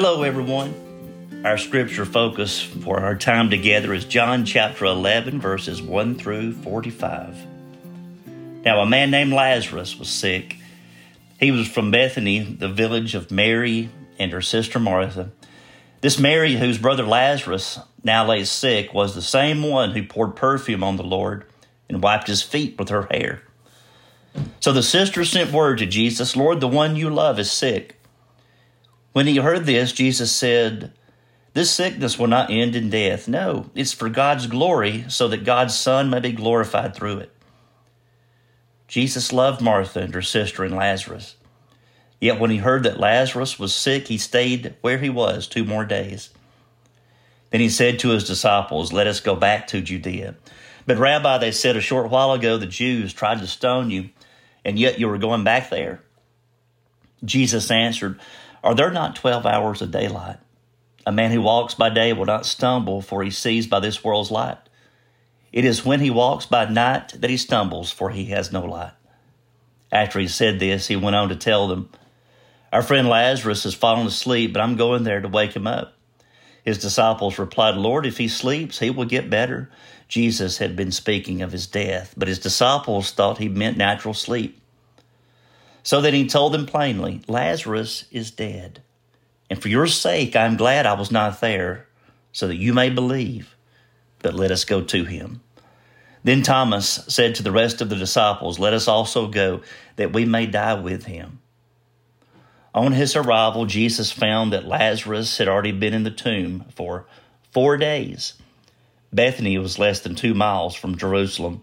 Hello, everyone. Our scripture focus for our time together is John chapter 11, verses 1 through 45. Now, a man named Lazarus was sick. He was from Bethany, the village of Mary and her sister Martha. This Mary, whose brother Lazarus now lay sick, was the same one who poured perfume on the Lord and wiped his feet with her hair. So the sisters sent word to Jesus, Lord, the one you love is sick. When he heard this, Jesus said, This sickness will not end in death. No, it's for God's glory, so that God's Son may be glorified through it. Jesus loved Martha and her sister and Lazarus. Yet when he heard that Lazarus was sick, he stayed where he was two more days. Then he said to his disciples, Let us go back to Judea. But, Rabbi, they said a short while ago, the Jews tried to stone you, and yet you were going back there. Jesus answered, are there not twelve hours of daylight? A man who walks by day will not stumble, for he sees by this world's light. It is when he walks by night that he stumbles, for he has no light. After he said this, he went on to tell them, Our friend Lazarus has fallen asleep, but I'm going there to wake him up. His disciples replied, Lord, if he sleeps, he will get better. Jesus had been speaking of his death, but his disciples thought he meant natural sleep. So that he told them plainly, Lazarus is dead. And for your sake, I am glad I was not there, so that you may believe. But let us go to him. Then Thomas said to the rest of the disciples, Let us also go, that we may die with him. On his arrival, Jesus found that Lazarus had already been in the tomb for four days. Bethany was less than two miles from Jerusalem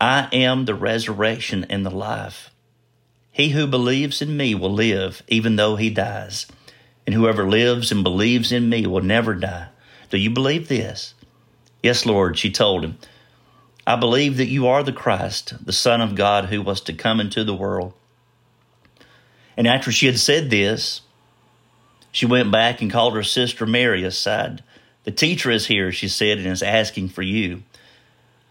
I am the resurrection and the life. He who believes in me will live even though he dies, and whoever lives and believes in me will never die. Do you believe this? Yes, Lord, she told him. I believe that you are the Christ, the Son of God who was to come into the world. And after she had said this, she went back and called her sister Mary aside. The teacher is here, she said, and is asking for you.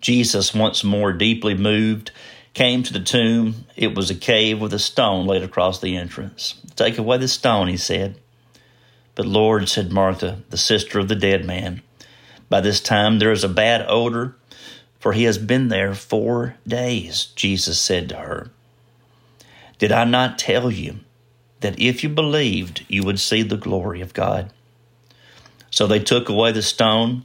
Jesus, once more deeply moved, came to the tomb. It was a cave with a stone laid across the entrance. Take away the stone, he said. But Lord, said Martha, the sister of the dead man, by this time there is a bad odor, for he has been there four days, Jesus said to her. Did I not tell you that if you believed, you would see the glory of God? So they took away the stone.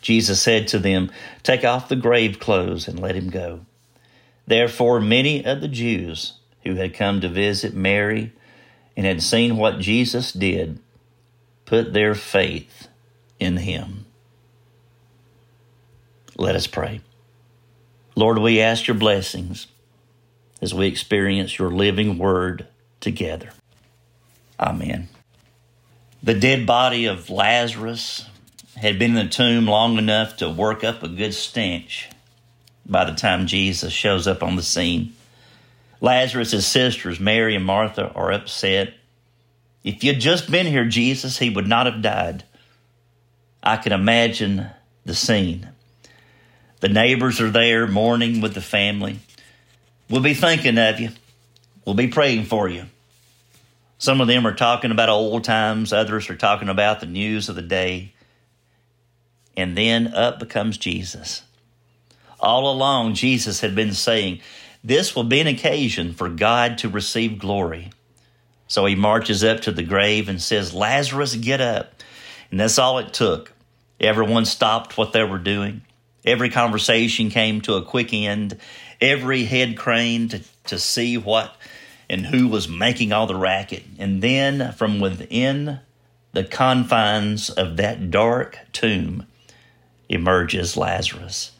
Jesus said to them, Take off the grave clothes and let him go. Therefore, many of the Jews who had come to visit Mary and had seen what Jesus did put their faith in him. Let us pray. Lord, we ask your blessings as we experience your living word together. Amen. The dead body of Lazarus had been in the tomb long enough to work up a good stench by the time Jesus shows up on the scene. Lazarus' sisters, Mary and Martha, are upset. If you'd just been here, Jesus, he would not have died. I can imagine the scene. The neighbors are there mourning with the family. We'll be thinking of you. We'll be praying for you. Some of them are talking about old times, others are talking about the news of the day. And then up comes Jesus. All along, Jesus had been saying, This will be an occasion for God to receive glory. So he marches up to the grave and says, Lazarus, get up. And that's all it took. Everyone stopped what they were doing. Every conversation came to a quick end. Every head craned to, to see what and who was making all the racket. And then from within the confines of that dark tomb emerges Lazarus.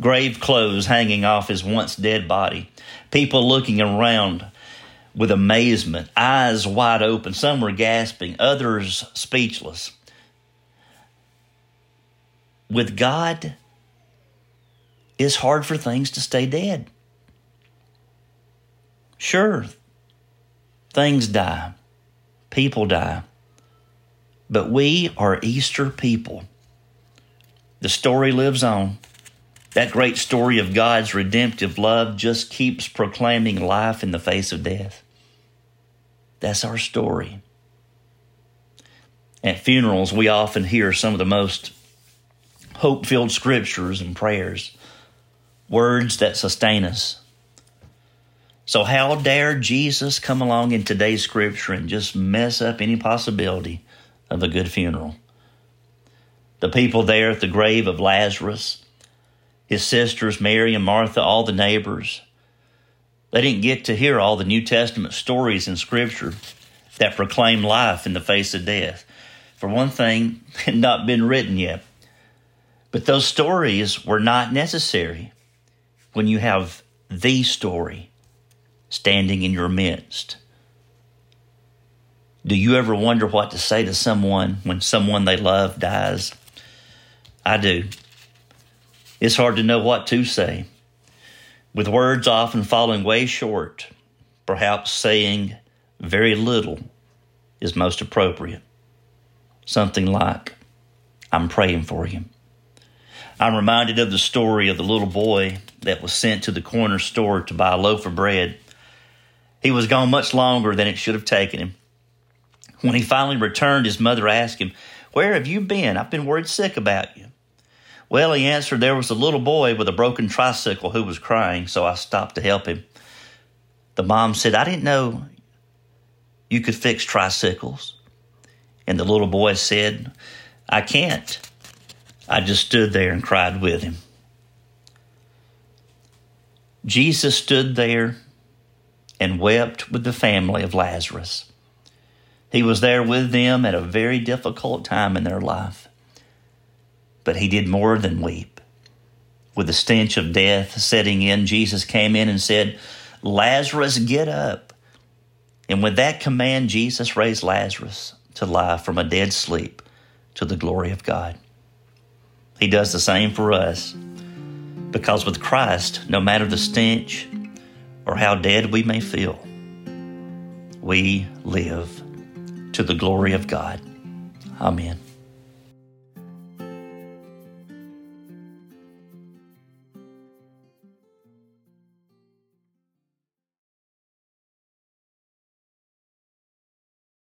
Grave clothes hanging off his once dead body. People looking around with amazement, eyes wide open. Some were gasping, others speechless. With God, it's hard for things to stay dead. Sure, things die, people die, but we are Easter people. The story lives on. That great story of God's redemptive love just keeps proclaiming life in the face of death. That's our story. At funerals, we often hear some of the most hope filled scriptures and prayers, words that sustain us. So, how dare Jesus come along in today's scripture and just mess up any possibility of a good funeral? The people there at the grave of Lazarus, his sisters, Mary and Martha, all the neighbors, they didn't get to hear all the New Testament stories in scripture that proclaim life in the face of death. For one thing, had not been written yet. But those stories were not necessary when you have the story standing in your midst. Do you ever wonder what to say to someone when someone they love dies? I do. It's hard to know what to say. With words often falling way short, perhaps saying very little is most appropriate. Something like, I'm praying for you. I'm reminded of the story of the little boy that was sent to the corner store to buy a loaf of bread. He was gone much longer than it should have taken him. When he finally returned, his mother asked him, Where have you been? I've been worried sick about you. Well, he answered, There was a little boy with a broken tricycle who was crying, so I stopped to help him. The mom said, I didn't know you could fix tricycles. And the little boy said, I can't. I just stood there and cried with him. Jesus stood there and wept with the family of Lazarus. He was there with them at a very difficult time in their life. But he did more than weep. With the stench of death setting in, Jesus came in and said, Lazarus, get up. And with that command, Jesus raised Lazarus to life from a dead sleep to the glory of God. He does the same for us. Because with Christ, no matter the stench, or how dead we may feel, we live to the glory of God. Amen.